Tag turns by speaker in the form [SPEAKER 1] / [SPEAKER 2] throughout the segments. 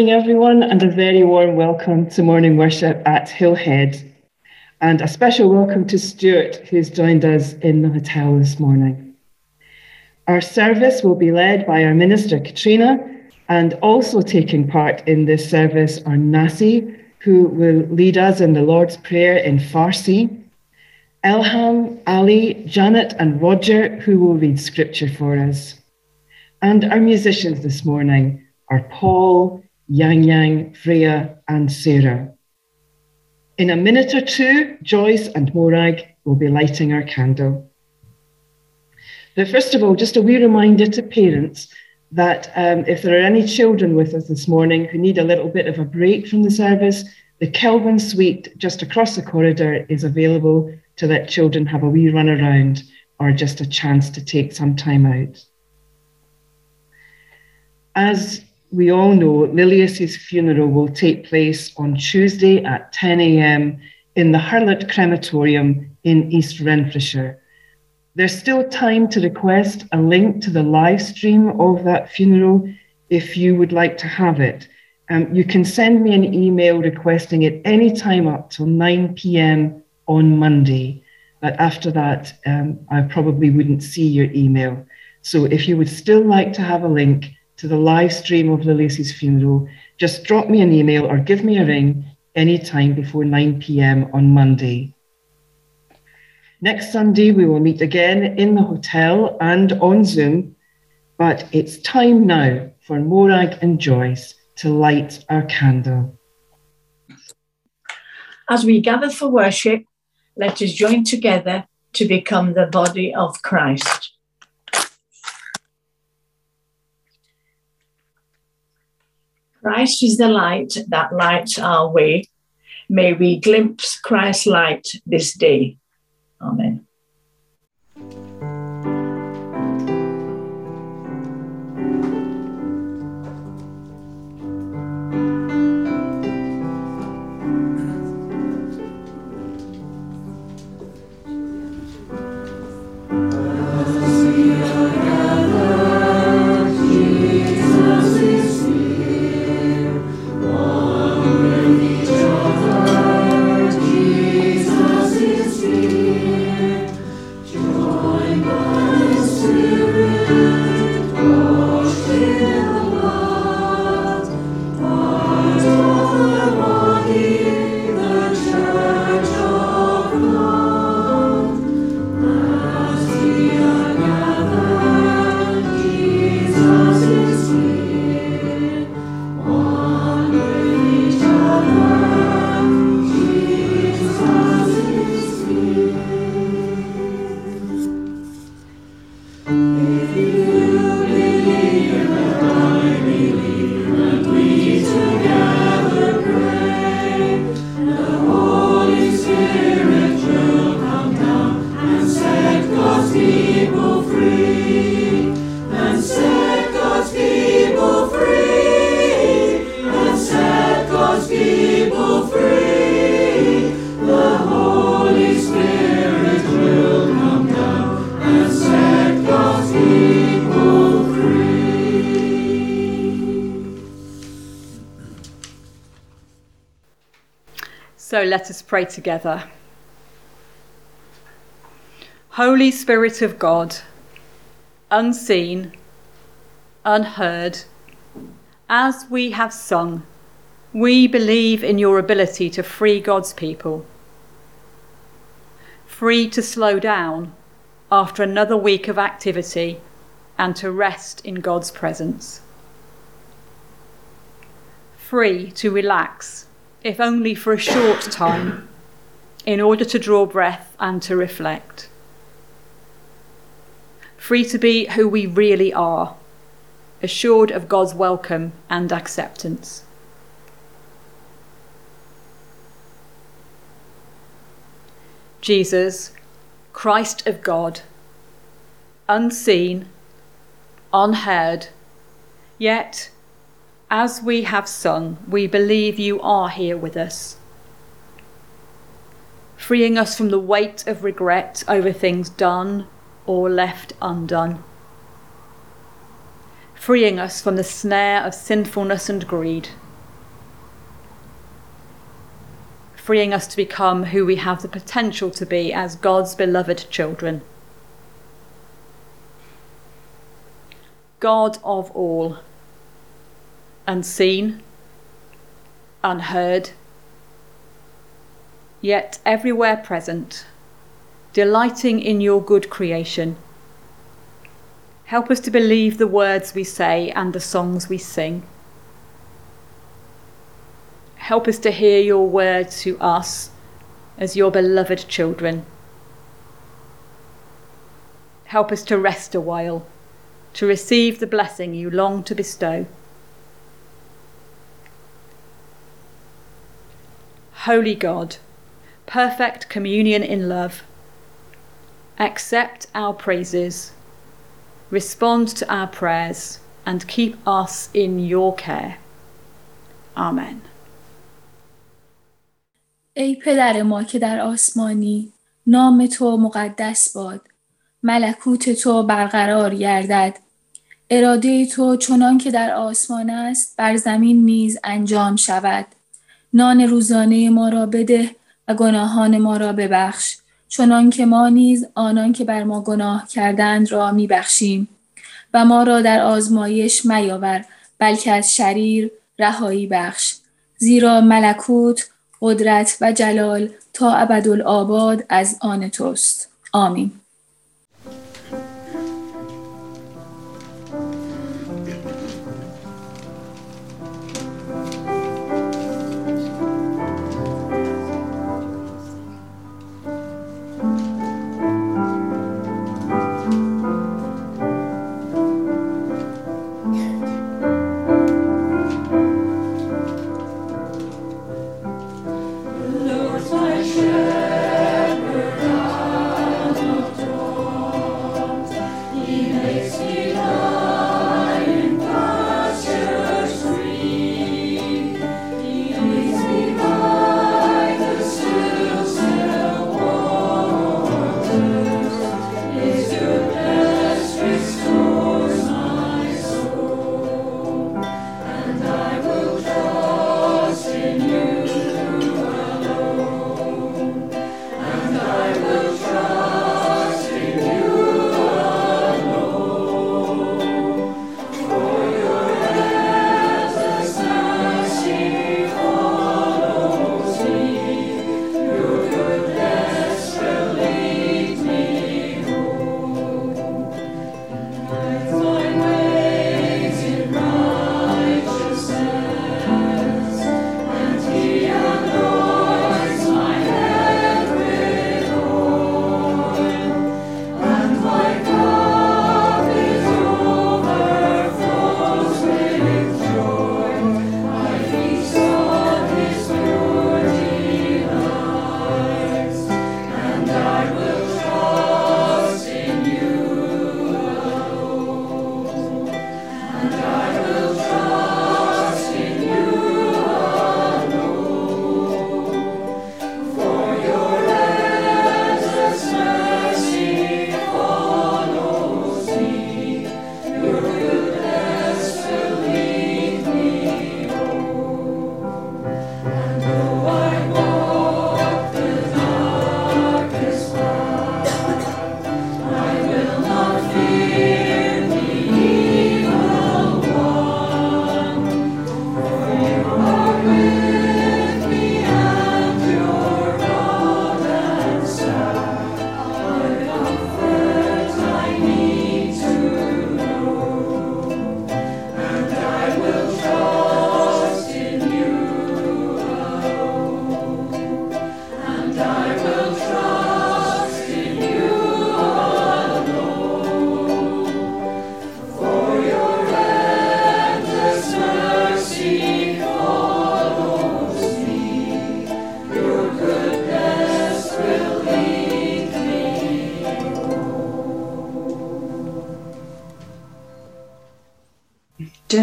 [SPEAKER 1] morning, everyone, and a very warm welcome to morning worship at Hillhead. And a special welcome to Stuart, who's joined us in the hotel this morning. Our service will be led by our minister, Katrina, and also taking part in this service are Nasi, who will lead us in the Lord's Prayer in Farsi, Elham, Ali, Janet, and Roger, who will read scripture for us. And our musicians this morning are Paul, Yang Yang, Freya, and Sarah. In a minute or two, Joyce and Morag will be lighting our candle. But first of all, just a wee reminder to parents that um, if there are any children with us this morning who need a little bit of a break from the service, the Kelvin Suite just across the corridor is available to let children have a wee run around or just a chance to take some time out. As we all know, Lilius's funeral will take place on Tuesday at 10 a.m. in the Hurlet Crematorium in East Renfrewshire. There's still time to request a link to the live stream of that funeral if you would like to have it. Um, you can send me an email requesting it any time up till 9 p.m. on Monday. But after that, um, I probably wouldn't see your email. So if you would still like to have a link to the live stream of Lilius's funeral, just drop me an email or give me a ring any time before 9 p.m. on Monday. Next Sunday, we will meet again in the hotel and on Zoom, but it's time now for Morag and Joyce to light our candle.
[SPEAKER 2] As we gather for worship, let us join together to become the body of Christ. Christ is the light that lights our way. May we glimpse Christ's light this day. Amen.
[SPEAKER 3] Let us pray together. Holy Spirit of God, unseen, unheard, as we have sung, we believe in your ability to free God's people. Free to slow down after another week of activity and to rest in God's presence. Free to relax if only for a short time, in order to draw breath and to reflect. Free to be who we really are, assured of God's welcome and acceptance. Jesus, Christ of God, unseen, unheard, yet as we have sung, we believe you are here with us, freeing us from the weight of regret over things done or left undone, freeing us from the snare of sinfulness and greed, freeing us to become who we have the potential to be as God's beloved children. God of all unseen, unheard, yet everywhere present, delighting in your good creation. Help us to believe the words we say and the songs we sing. Help us to hear your word to us as your beloved children. Help us to rest a while, to receive the blessing you long to bestow. Holy God, perfect communion in love, accept our praises, respond to our prayers, and keep us in your care. Amen.
[SPEAKER 4] ای پدر ما که در آسمانی نام تو مقدس باد ملکوت تو برقرار گردد اراده تو چنان که در آسمان است بر زمین نیز انجام شود نان روزانه ما را بده و گناهان ما را ببخش. چنان که ما نیز آنان که بر ما گناه کردند را میبخشیم و ما را در آزمایش میاور بلکه از شریر رهایی بخش. زیرا ملکوت قدرت و جلال تا ابدالآباد از آن توست. آمین.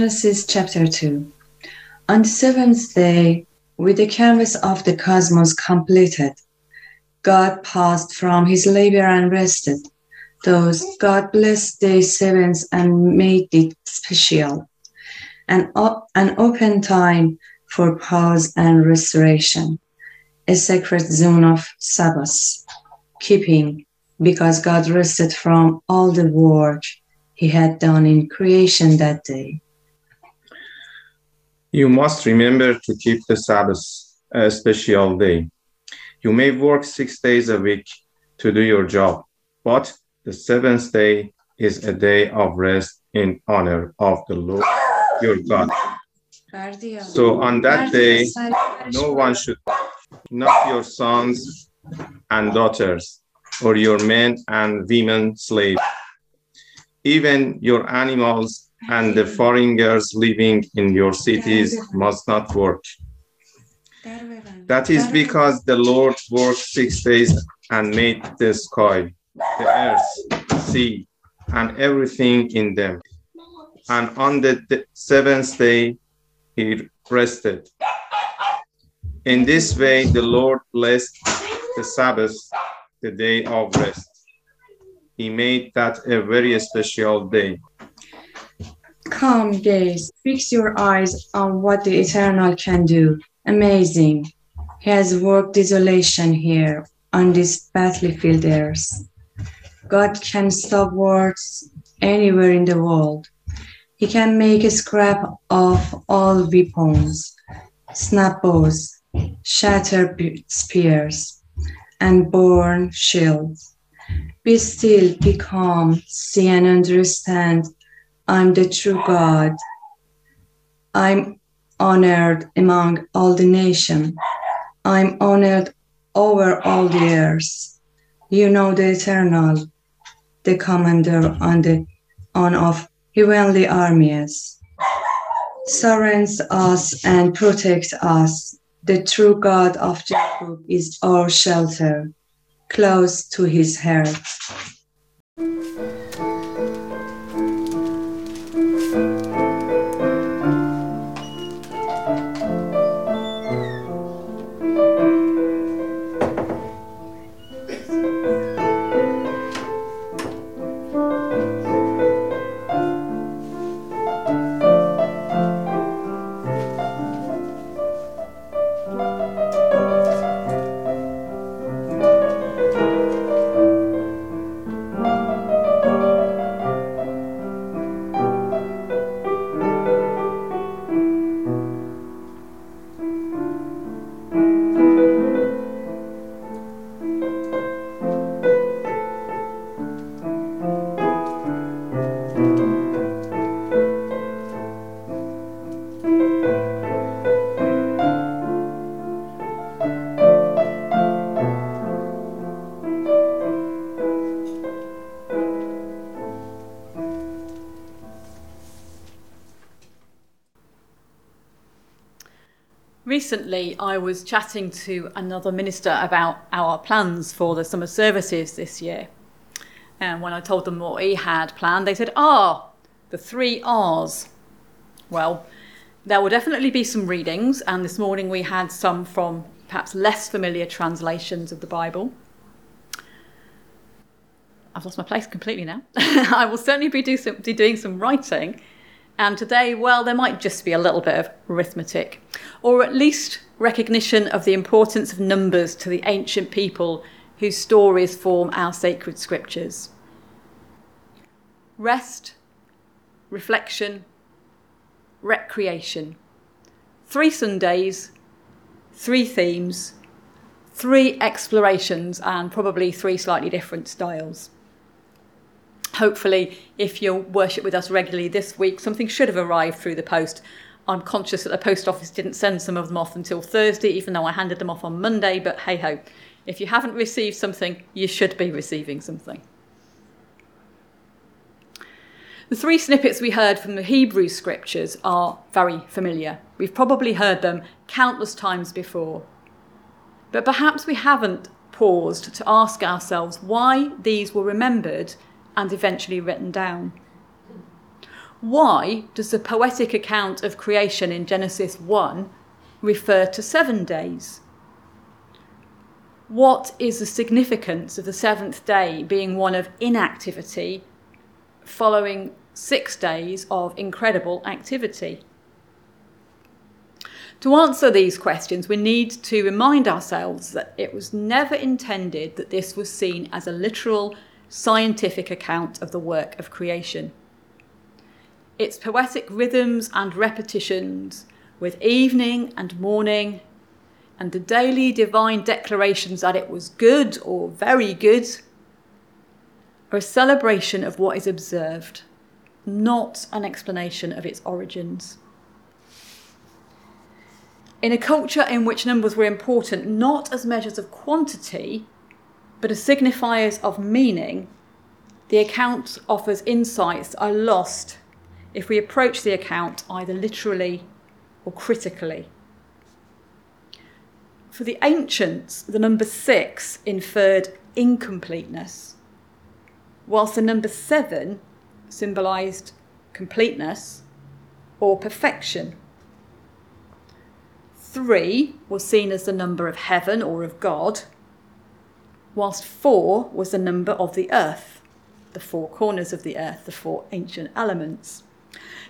[SPEAKER 5] Genesis chapter 2. On the seventh day, with the canvas of the cosmos completed, God paused from his labor and rested. Thus, God blessed day seventh and made it special, an, an open time for pause and restoration. a sacred zone of Sabbath keeping because God rested from all the work he had done in creation that day.
[SPEAKER 6] You must remember to keep the Sabbath a special day. You may work six days a week to do your job, but the seventh day is a day of rest in honor of the Lord your God. So on that day, no one should, not your sons and daughters, or your men and women slaves, even your animals and the foreigners living in your cities must not work. That is because the Lord worked six days and made the sky, the earth, sea, and everything in them. And on the seventh day, he rested. In this way, the Lord blessed the Sabbath, the day of rest. He made that a very special day.
[SPEAKER 5] Come, gaze, fix your eyes on what the Eternal can do. Amazing. He has worked desolation here on this battlefield earth. God can stop wars anywhere in the world. He can make a scrap of all weapons, snap bows, shatter spears, and burn shields. Be still, be calm, see and understand I'm the true God. I'm honored among all the nations. I'm honored over all the earth. You know the eternal, the commander on the on of heavenly armies. Surrounds us and protects us. The true God of Jacob is our shelter, close to his heart.
[SPEAKER 3] I was chatting to another minister about our plans for the summer services this year. And when I told them what he had planned, they said, Ah, the three R's. Well, there will definitely be some readings, and this morning we had some from perhaps less familiar translations of the Bible. I've lost my place completely now. I will certainly be, do some, be doing some writing and today, well, there might just be a little bit of arithmetic, or at least recognition of the importance of numbers to the ancient people whose stories form our sacred scriptures. Rest, reflection, recreation. Three Sundays, three themes, three explorations, and probably three slightly different styles hopefully, if you worship with us regularly this week, something should have arrived through the post. I'm conscious that the post office didn't send some of them off until Thursday, even though I handed them off on Monday, but hey ho, if you haven't received something, you should be receiving something. The three snippets we heard from the Hebrew scriptures are very familiar. We've probably heard them countless times before. But perhaps we haven't paused to ask ourselves why these were remembered and eventually written down. Why does the poetic account of creation in Genesis 1 refer to seven days? What is the significance of the seventh day being one of inactivity following six days of incredible activity? To answer these questions, we need to remind ourselves that it was never intended that this was seen as a literal scientific account of the work of creation. Its poetic rhythms and repetitions, with evening and morning, and the daily divine declarations that it was good or very good, are a celebration of what is observed, not an explanation of its origins. In a culture in which numbers were important not as measures of quantity, but as signifiers of meaning, the account offers insights are lost if we approach the account either literally or critically. For the ancients, the number six inferred incompleteness, whilst the number seven symbolised completeness or perfection. Three was seen as the number of heaven or of God, whilst four was the number of the earth, the four corners of the earth, the four ancient elements.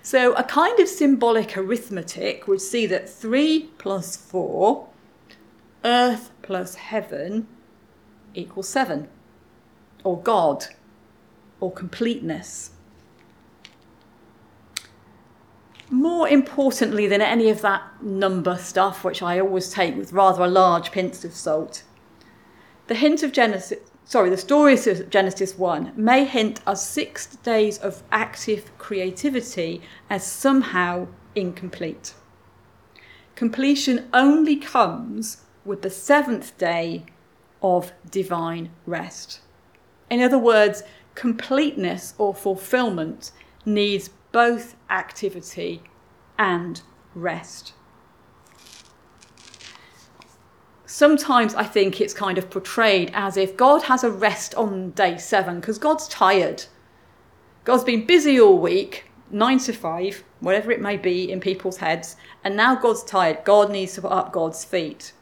[SPEAKER 3] So a kind of symbolic arithmetic would see that 3 plus 4, earth plus heaven, equals 7, or God, or completeness. More importantly than any of that number stuff, which I always take with rather a large pinch of salt, the hint of Genesis, sorry, the story of Genesis 1 may hint us six days of active creativity as somehow incomplete. Completion only comes with the seventh day of divine rest. In other words, completeness or fulfillment needs both activity and rest. Sometimes I think it's kind of portrayed as if God has a rest on day seven because God's tired. God's been busy all week, nine to five, whatever it may be in people's heads, and now God's tired. God needs to put up God's feet.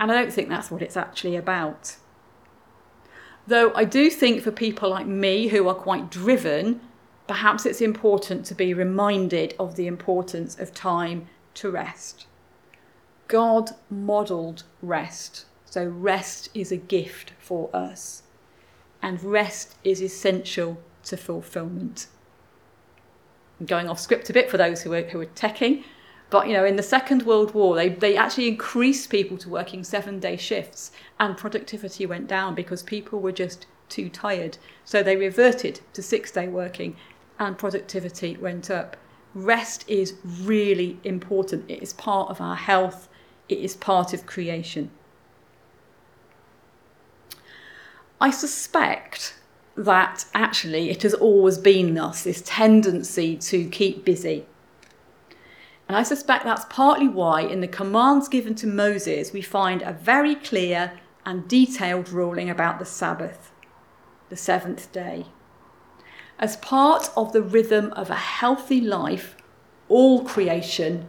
[SPEAKER 3] And I don't think that's what it's actually about. Though I do think for people like me who are quite driven, perhaps it's important to be reminded of the importance of time to rest. God modelled rest, so rest is a gift for us, and rest is essential to fulfillment. I'm going off script a bit for those who are, who are teching, but you know, in the Second World War, they, they actually increased people to working seven day shifts, and productivity went down because people were just too tired. So they reverted to six day working, and productivity went up. Rest is really important. It is part of our health, it is part of creation. I suspect that actually it has always been thus this tendency to keep busy. And I suspect that's partly why, in the commands given to Moses, we find a very clear and detailed ruling about the Sabbath, the seventh day. As part of the rhythm of a healthy life, all creation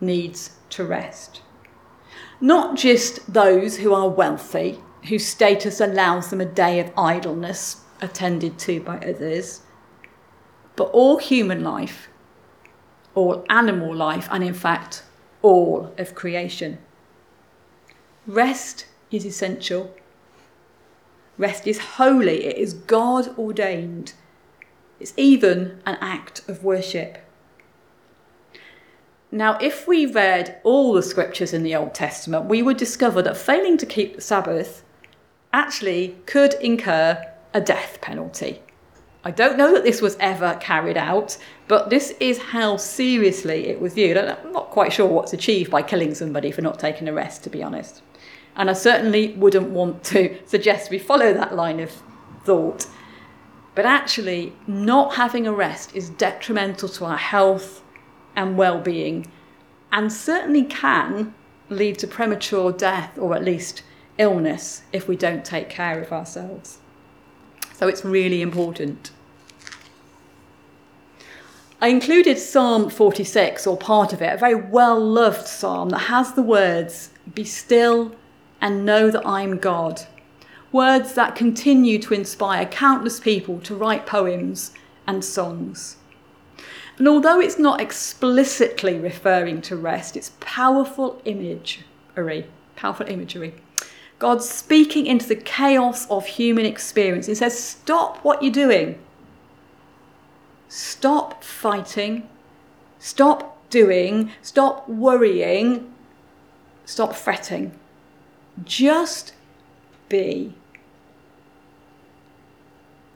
[SPEAKER 3] needs to rest. Not just those who are wealthy, whose status allows them a day of idleness attended to by others, but all human life, all animal life, and in fact, all of creation. Rest is essential. Rest is holy, it is God ordained. It's even an act of worship. Now, if we read all the scriptures in the Old Testament, we would discover that failing to keep the Sabbath actually could incur a death penalty. I don't know that this was ever carried out, but this is how seriously it was viewed. I'm not quite sure what's achieved by killing somebody for not taking a rest, to be honest. And I certainly wouldn't want to suggest we follow that line of thought. But actually, not having a rest is detrimental to our health and well being, and certainly can lead to premature death or at least illness if we don't take care of ourselves. So it's really important. I included Psalm 46 or part of it, a very well loved psalm that has the words, Be still and know that I'm God. Words that continue to inspire countless people to write poems and songs. And although it's not explicitly referring to rest, it's powerful imagery, powerful imagery. God's speaking into the chaos of human experience. He says, Stop what you're doing. Stop fighting. Stop doing. Stop worrying. Stop fretting. Just be.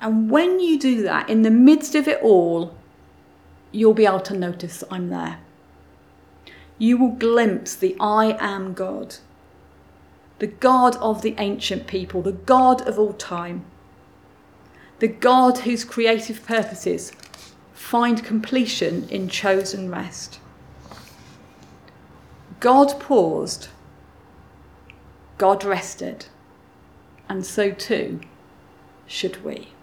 [SPEAKER 3] And when you do that, in the midst of it all, you'll be able to notice I'm there. You will glimpse the I am God, the God of the ancient people, the God of all time, the God whose creative purposes find completion in chosen rest. God paused, God rested, and so too should we.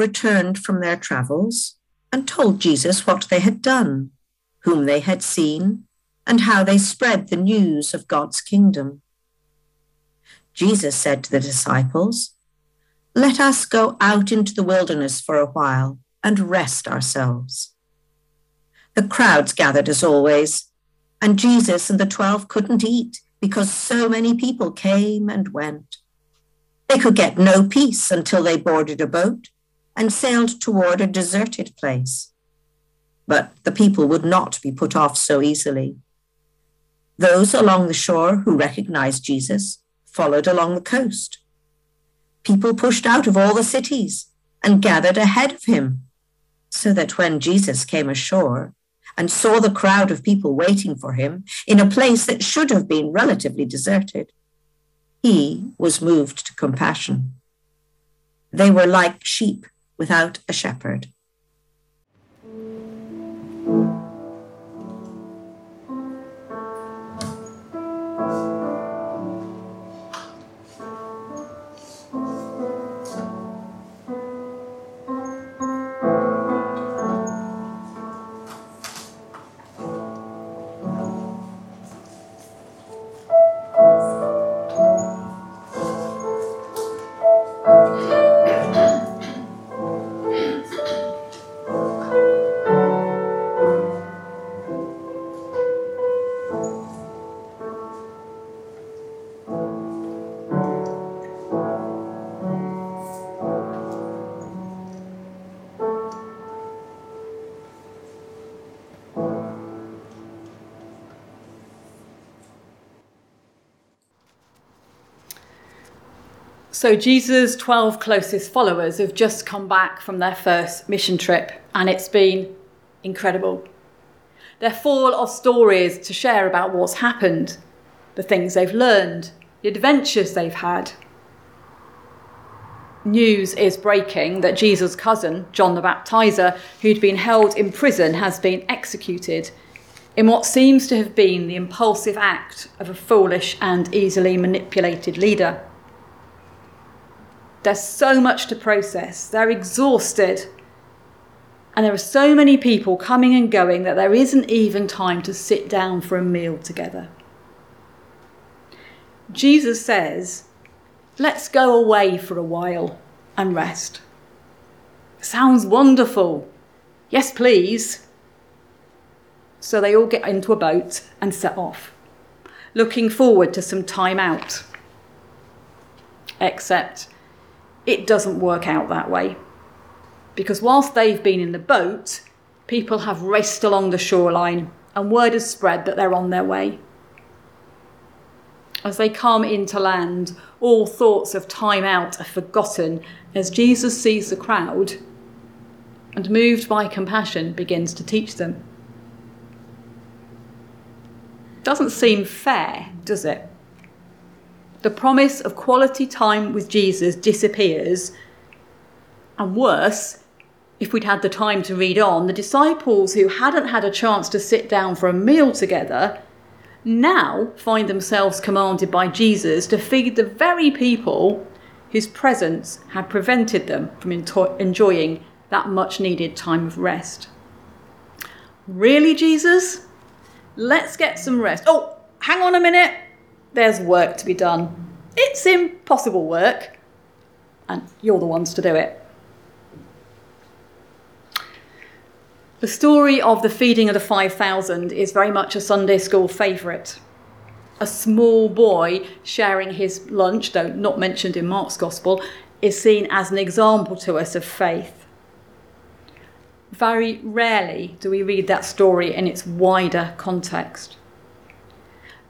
[SPEAKER 7] Returned from their travels and told Jesus what they had done, whom they had seen, and how they spread the news of God's kingdom. Jesus said to the disciples, Let us go out into the wilderness for a while and rest ourselves. The crowds gathered as always, and Jesus and the twelve couldn't eat because so many people came and went. They could get no peace until they boarded a boat and sailed toward a deserted place. But the people would not be put off so easily. Those along the shore who recognized Jesus followed along the coast. People pushed out of all the cities and gathered ahead of him, so that when Jesus came ashore and saw the crowd of people waiting for him in a place that should have been relatively deserted, he was moved to compassion. They were like sheep without a shepherd.
[SPEAKER 3] So, Jesus' 12 closest followers have just come back from their first mission trip, and it's been incredible. They're full of stories to share about what's happened, the things they've learned, the adventures they've had. news is breaking that Jesus' cousin, John the Baptizer, who'd been held in prison, has been executed in what seems to have been the impulsive act of a foolish and easily manipulated leader. There's so much to process, they're exhausted, and there are so many people coming and going that there isn't even time to sit down for a meal together. Jesus says, Let's go away for a while and rest. Sounds wonderful. Yes, please. So they all get into a boat and set off, looking forward to some time out. Except it doesn't work out that way. Because whilst they've been in the boat, people have raced along the shoreline and word has spread that they're on their way. As they come into land, all thoughts of time out are forgotten as Jesus sees the crowd and, moved by compassion, begins to teach them. Doesn't seem fair, does it? The promise of quality time with Jesus disappears, and worse, if we'd had the time to read on, the disciples who hadn't had a chance to sit down for a meal together now find themselves commanded by Jesus to feed the very people whose presence had prevented them from enjoying that much needed time of rest. Really, Jesus? Let's get some rest. Oh, hang on a minute. There's work to be done. It's impossible work, and you're the ones to do it. The story of the feeding of the 5,000 is very much a Sunday school favourite. A small boy sharing his lunch, though not mentioned in Mark's Gospel, is seen as an example to us of faith. Very rarely do we read that story in its wider context.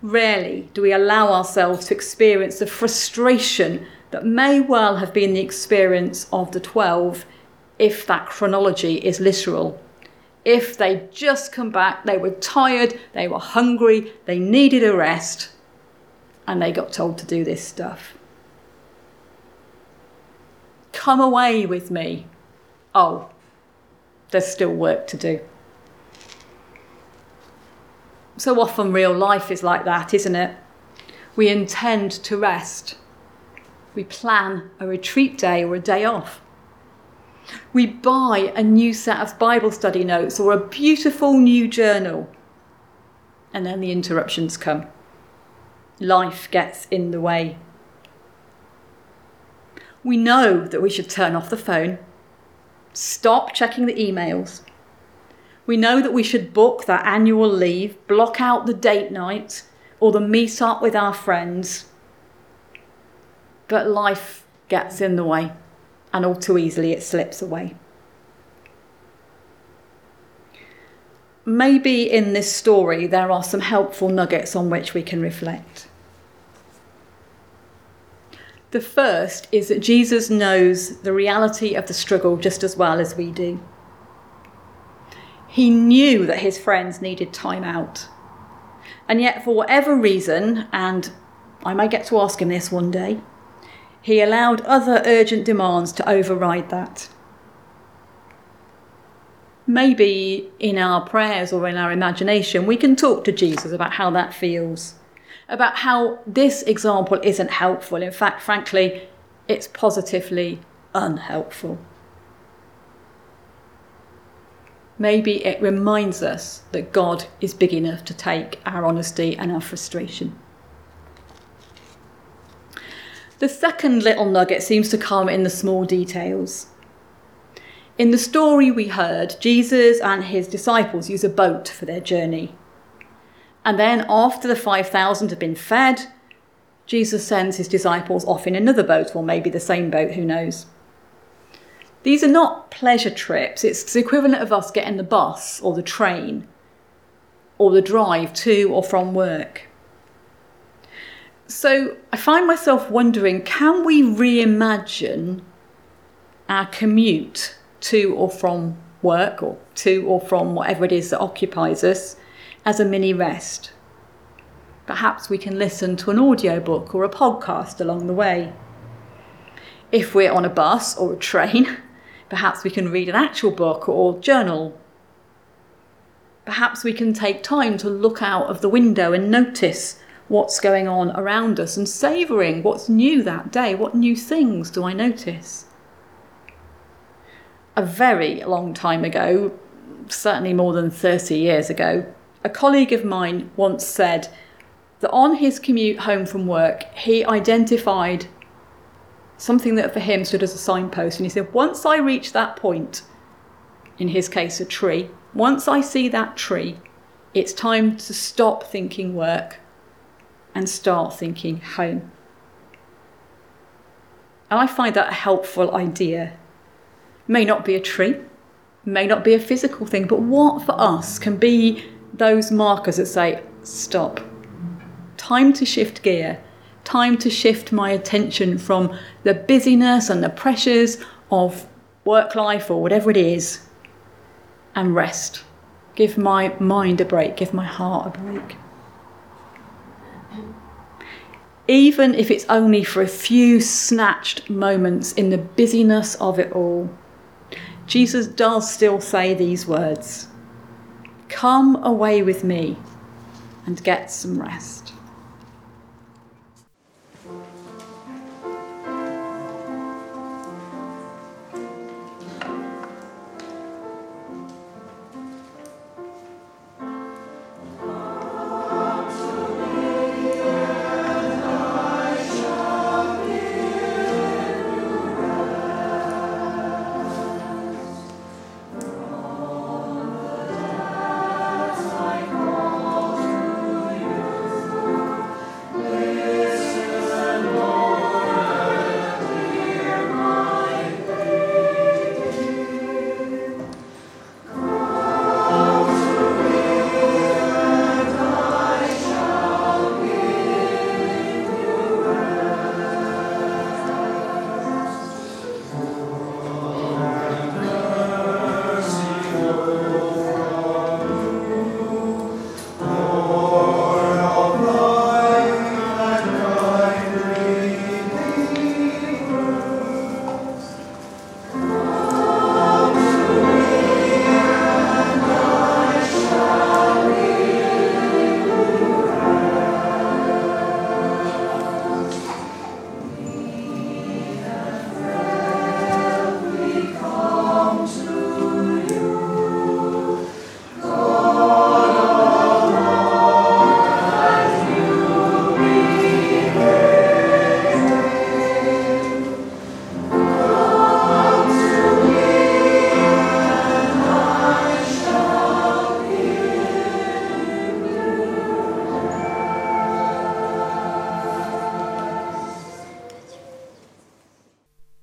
[SPEAKER 3] Rarely do we allow ourselves to experience the frustration that may well have been the experience of the 12 if that chronology is literal if they'd just come back, they were tired, they were hungry, they needed a rest, and they got told to do this stuff. Come away with me. Oh, there's still work to do. So often, real life is like that, isn't it? We intend to rest. We plan a retreat day or a day off. We buy a new set of Bible study notes or a beautiful new journal. And then the interruptions come. Life gets in the way. We know that we should turn off the phone, stop checking the emails. We know that we should book that annual leave, block out the date night, or the meet up with our friends. But life gets in the way and all too easily it slips away. Maybe in this story there are some helpful nuggets on which we can reflect. The first is that Jesus knows the reality of the struggle just as well as we do. He knew that his friends needed time out. And yet, for whatever reason, and I may get to ask him this one day, he allowed other urgent demands to override that. Maybe in our prayers or in our imagination, we can talk to Jesus about how that feels, about how this example isn't helpful. In fact, frankly, it's positively unhelpful. Maybe it reminds us that God is big enough to take our honesty and our frustration. The second little nugget seems to come in the small details. In the story we heard, Jesus and his disciples use a boat for their journey. And then, after the 5,000 have been fed, Jesus sends his disciples off in another boat, or maybe the same boat, who knows. These are not pleasure trips, it's the equivalent of us getting the bus or the train or the drive to or from work. So I find myself wondering can we reimagine our commute to or from work or to or from whatever it is that occupies us as a mini rest? Perhaps we can listen to an audiobook or a podcast along the way. If we're on a bus or a train, perhaps we can read an actual book or journal. Perhaps we can take time to look out of the window and notice what's going on around us and savouring what's new that day. What new things do I notice? A very long time ago, certainly more than 30 years ago, a colleague of mine once said that on his commute home from work, he identified something that for him stood as a signpost. And he said, Once I reach that point, in his case, a tree, once I see that tree, it's time to stop thinking work and start thinking home. And I find that a helpful idea. May not be a tree, may not be a physical thing, but what for us can be those markers that say, stop. Time to shift gear, time to shift my attention from the busyness and the pressures of work life or whatever it is and rest. Give my mind a break, give my heart a break even if it's only for a few snatched moments in the busyness of it all. Jesus does still say these words Come away with me and get some rest.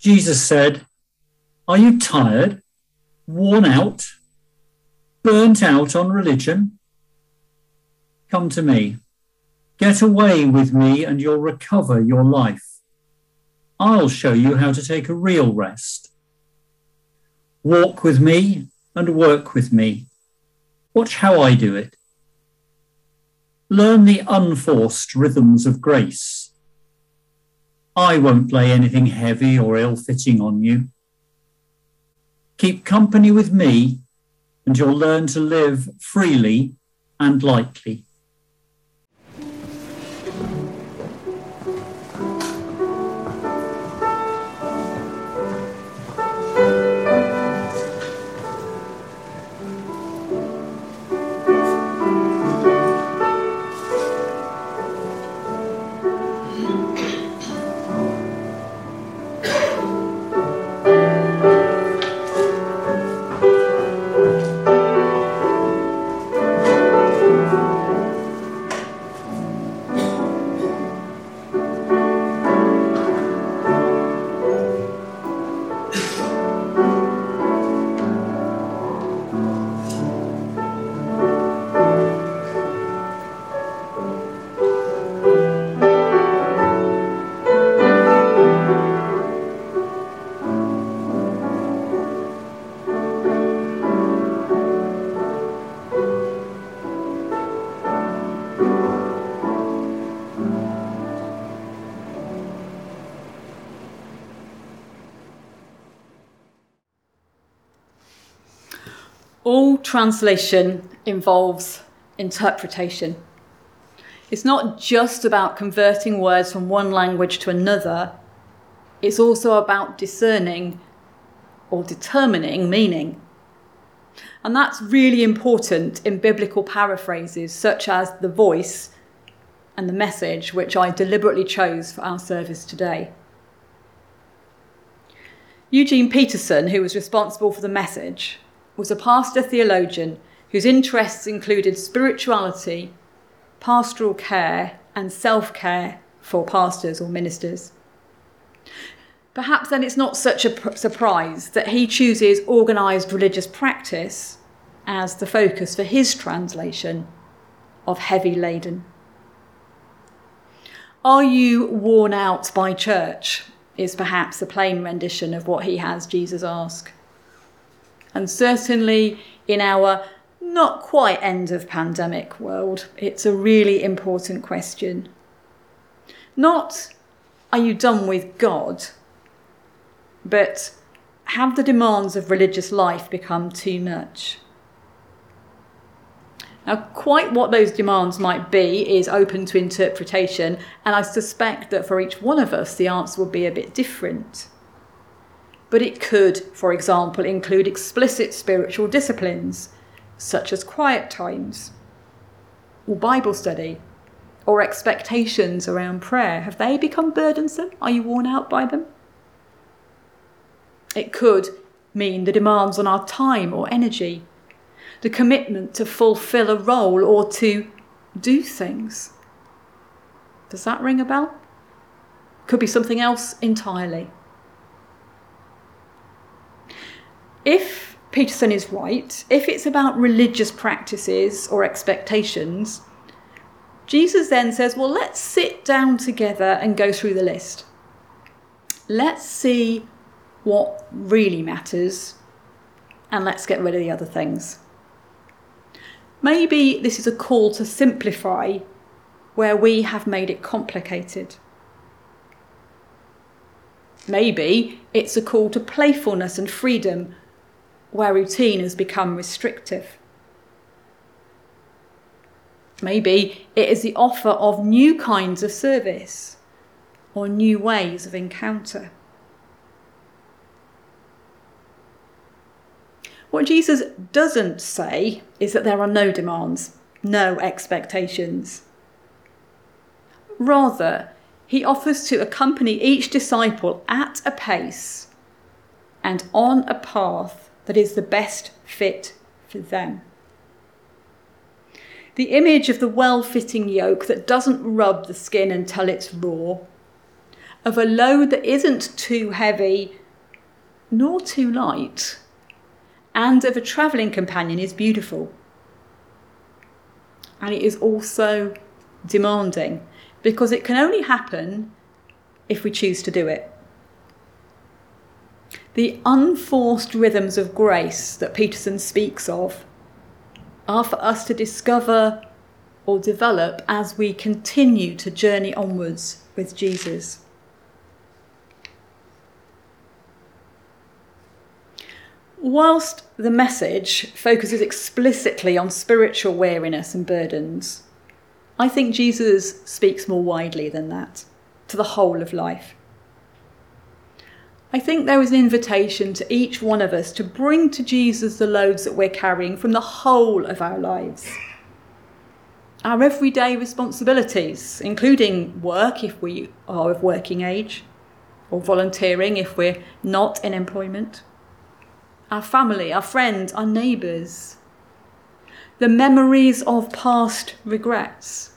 [SPEAKER 8] Jesus said, Are you tired, worn out, burnt out on religion? Come to me. Get away with me and you'll recover your life. I'll show you how to take a real rest. Walk with me and work with me. Watch how I do it. Learn the unforced rhythms of grace I won't lay anything heavy or ill fitting on you. Keep company with me, and you'll learn to live freely and lightly.
[SPEAKER 3] Translation involves interpretation. It's not just about converting words from one language to another, it's also about discerning or determining meaning. And that's really important in biblical paraphrases such as the voice and the message, which I deliberately chose for our service today. Eugene Peterson, who was responsible for the message, was a pastor theologian whose interests included spirituality, pastoral care, and self care for pastors or ministers. Perhaps then it's not such a surprise that he chooses organised religious practice as the focus for his translation of Heavy Laden. Are you worn out by church? Is perhaps a plain rendition of what he has Jesus ask. And certainly in our not quite end of pandemic world, it's a really important question. Not, are you done with God? But have the demands of religious life become too much? Now, quite what those demands might be is open to interpretation, and I suspect that for each one of us, the answer will be a bit different. But it could, for example, include explicit spiritual disciplines, such as quiet times, or Bible study, or expectations around prayer. Have they become burdensome? Are you worn out by them? It could mean the demands on our time or energy, the commitment to fulfill a role or to do things. Does that ring a bell? Could be something else entirely. If Peterson is right, if it's about religious practices or expectations, Jesus then says, well, let's sit down together and go through the list. Let's see what really matters and let's get rid of the other things. Maybe this is a call to simplify where we have made it complicated. Maybe it's a call to playfulness and freedom where routine has become restrictive. Maybe it is the offer of new kinds of service or new ways of encounter. What Jesus doesn't say is that there are no demands, no expectations. Rather, he offers to accompany each disciple at a pace and on a path that is the best fit for them. The image of the well fitting yoke that doesn't rub the skin until it's raw, of a load that isn't too heavy nor too light, and of a travelling companion is beautiful. And it is also demanding because it can only happen if we choose to do it. The unforced rhythms of grace that Peterson speaks of are for us to discover or develop as we continue to journey onwards with Jesus. Whilst the message focuses explicitly on spiritual weariness and burdens, I think Jesus speaks more widely than that, to the whole of life. I think there is an invitation to each one of us to bring to Jesus the loads that we're carrying from the whole of our lives. Our everyday responsibilities, including work if we are of working age, or volunteering if we're not in employment. Our family, our friends, our neighbours, the memories of past regrets,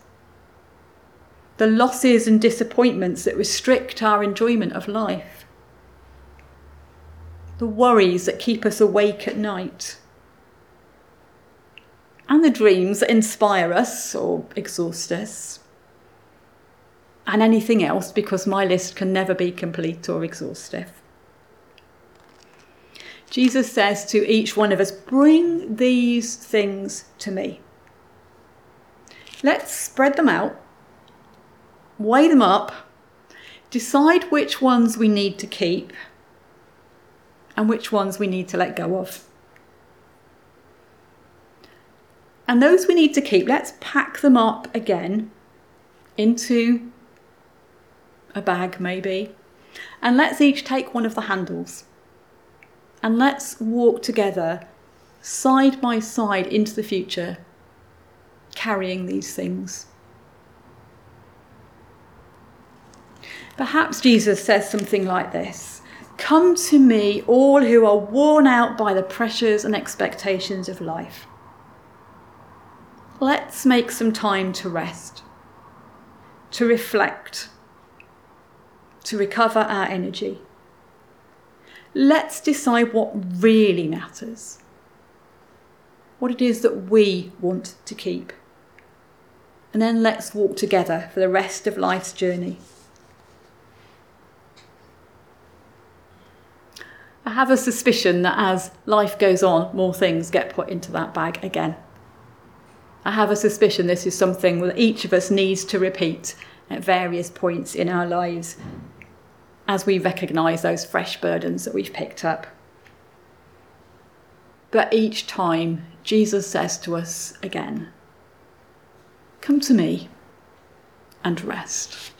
[SPEAKER 3] the losses and disappointments that restrict our enjoyment of life, the worries that keep us awake at night, and the dreams that inspire us or exhaust us, and anything else because my list can never be complete or exhaustive. Jesus says to each one of us, Bring these things to me. Let's spread them out, weigh them up, decide which ones we need to keep and which ones we need to let go of. And those we need to keep, let's pack them up again into a bag, maybe. And let's each take one of the handles. And let's walk together, side by side, into the future, carrying these things. Perhaps Jesus says something like this Come to me, all who are worn out by the pressures and expectations of life. Let's make some time to rest, to reflect, to recover our energy. Let's decide what really matters, what it is that we want to keep. And then let's walk together for the rest of life's journey. I have a suspicion that as life goes on, more things get put into that bag again. I have a suspicion this is something that each of us needs to repeat at various points in our lives as we recognise those fresh burdens that we've picked up. But each time, Jesus says to us again, Come to me and rest.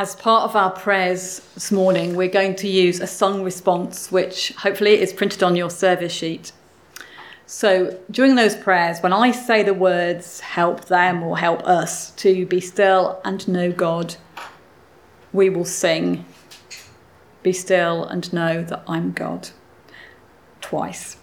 [SPEAKER 3] As part of our prayers this morning, we're going to use a song response, which hopefully is printed on your service sheet. So during those prayers, when I say the words help them or help us to be still and know God, we will sing, Be still and know that I'm God, twice.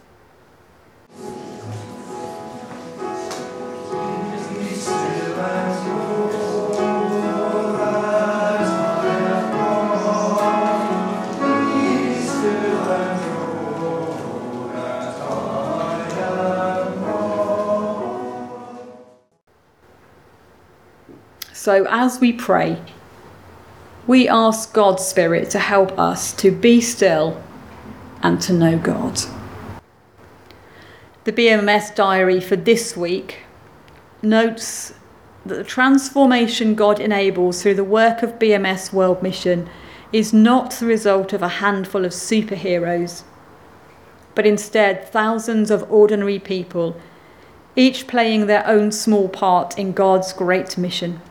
[SPEAKER 3] So, as we pray, we ask God's Spirit to help us to be still and to know God. The BMS diary for this week notes that the transformation God enables through the work of BMS World Mission is not the result of a handful of superheroes, but instead thousands of ordinary people, each playing their own small part in God's great mission.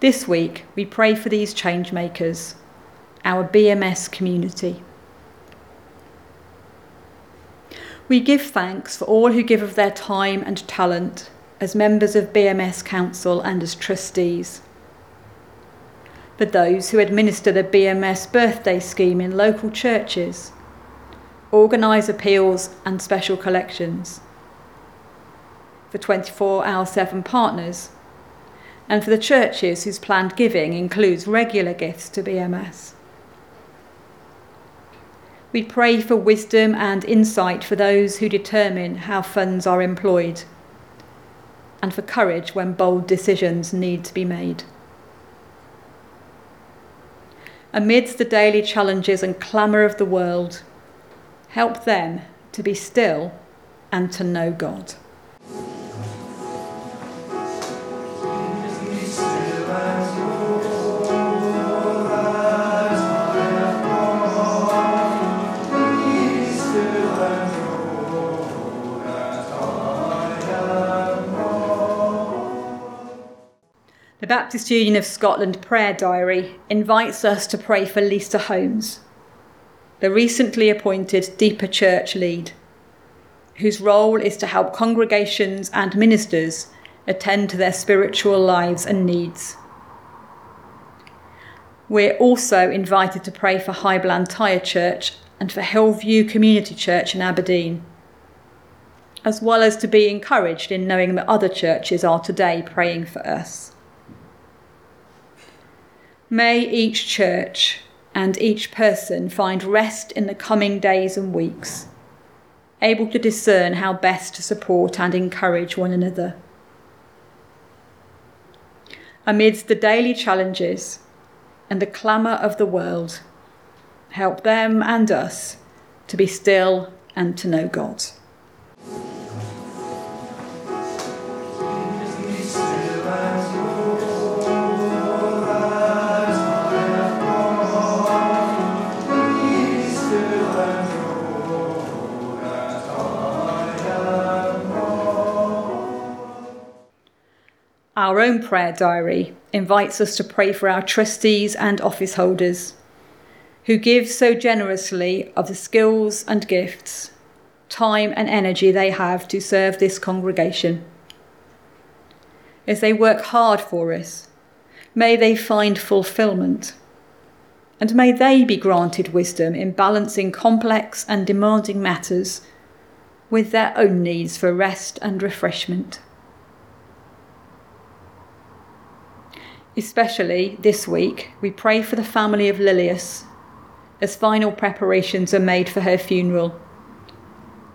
[SPEAKER 3] This week, we pray for these change makers, our BMS community. We give thanks for all who give of their time and talent as members of BMS Council and as trustees. For those who administer the BMS birthday scheme in local churches, organise appeals and special collections. For 24 hour 7 partners, and for the churches whose planned giving includes regular gifts to BMS. We pray for wisdom and insight for those who determine how funds are employed, and for courage when bold decisions need to be made. Amidst the daily challenges and clamour of the world, help them to be still and to know God. The Baptist Union of Scotland Prayer Diary invites us to pray for Lisa Holmes, the recently appointed Deeper Church lead, whose role is to help congregations and ministers attend to their spiritual lives and needs. We're also invited to pray for High Blantyre Church and for Hillview Community Church in Aberdeen, as well as to be encouraged in knowing that other churches are today praying for us. May each church and each person find rest in the coming days and weeks, able to discern how best to support and encourage one another. Amidst the daily challenges and the clamour of the world, help them and us to be still and to know God. Our own prayer diary invites us to pray for our trustees and office holders who give so generously of the skills and gifts, time and energy they have to serve this congregation. As they work hard for us, may they find fulfillment. And may they be granted wisdom in balancing complex and demanding matters with their own needs for rest and refreshment. Especially this week, we pray for the family of Lilius as final preparations are made for her funeral.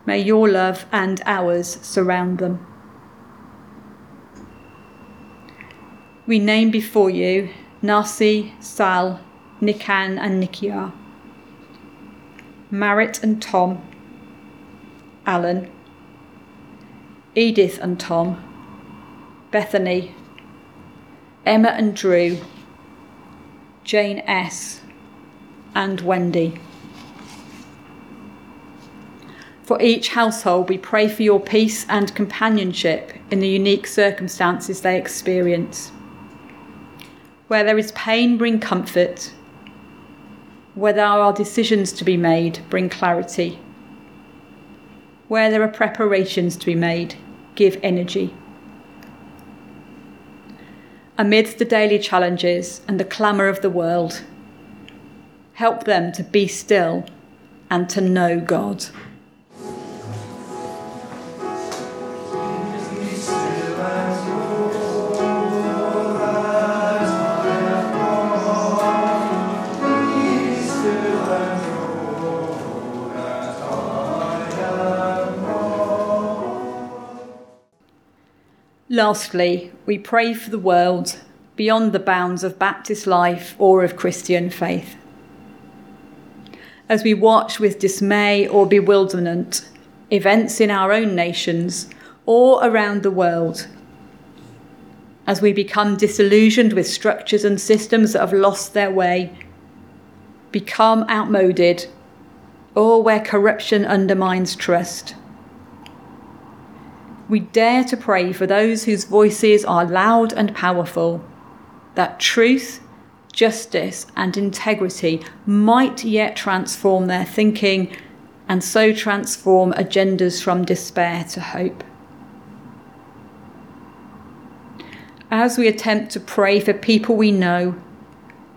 [SPEAKER 3] May your love and ours surround them. We name before you Nasi, Sal, Nikan, and Nikia, Marit and Tom, Alan, Edith and Tom, Bethany, Emma and Drew, Jane S., and Wendy. For each household, we pray for your peace and companionship in the unique circumstances they experience. Where there is pain, bring comfort. Where there are decisions to be made, bring clarity. Where there are preparations to be made, give energy amidst the daily challenges and the clamour of the world. Help them to be still and to know God. Lastly, we pray for the world beyond the bounds of Baptist life or of Christian faith. As we watch with dismay or bewilderment events in our own nations or around the world, as we become disillusioned with structures and systems that have lost their way become outmoded, or where corruption undermines trust. We dare to pray for those whose voices are loud and powerful, that truth, justice, and integrity might yet transform their thinking and so transform agendas from despair to hope. As we attempt to pray for people we know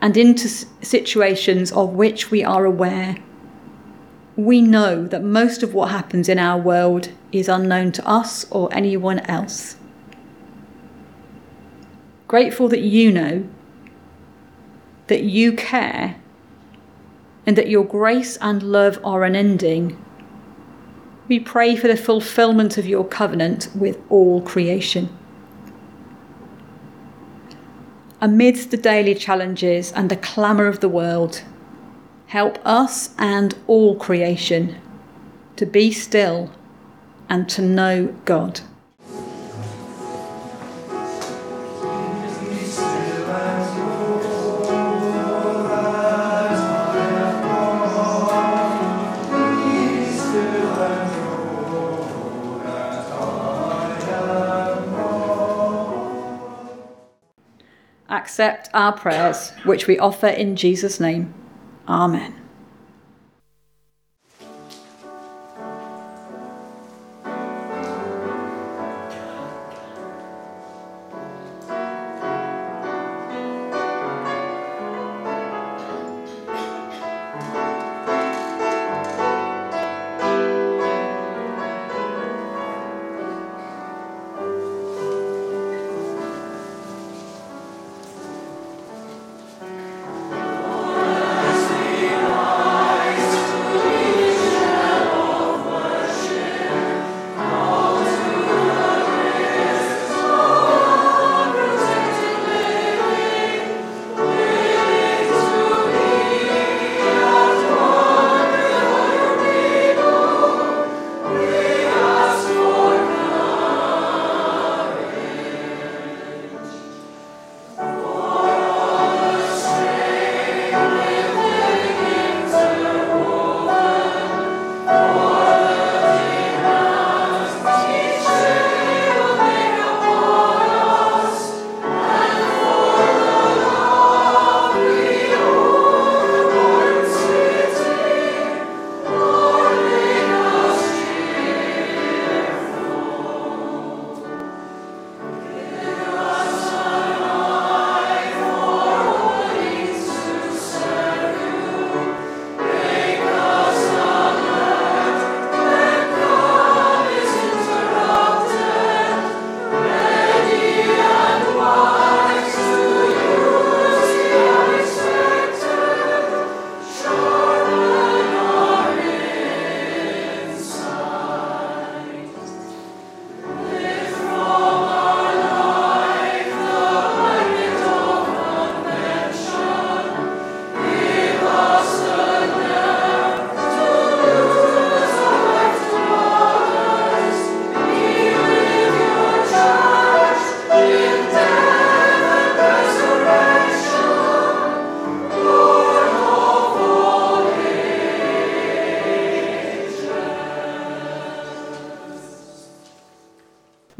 [SPEAKER 3] and into situations of which we are aware, we know that most of what happens in our world is unknown to us or anyone else. Grateful that you know, that you care, and that your grace and love are unending, we pray for the fulfillment of your covenant with all creation. Amidst the daily challenges and the clamour of the world, help us and all creation to be still and to know God. Accept our prayers, which we offer in Jesus' name. Amen.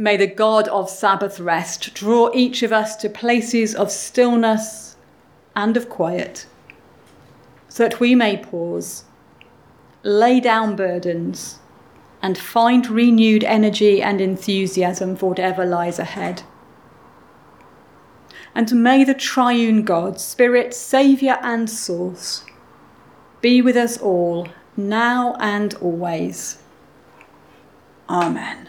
[SPEAKER 3] May the God of Sabbath rest draw each of us to places of stillness and of quiet, so that we may pause, lay down burdens, and find renewed energy and enthusiasm for whatever lies ahead. And may the triune God, Spirit, Saviour, and Source, be with us all, now and always. Amen.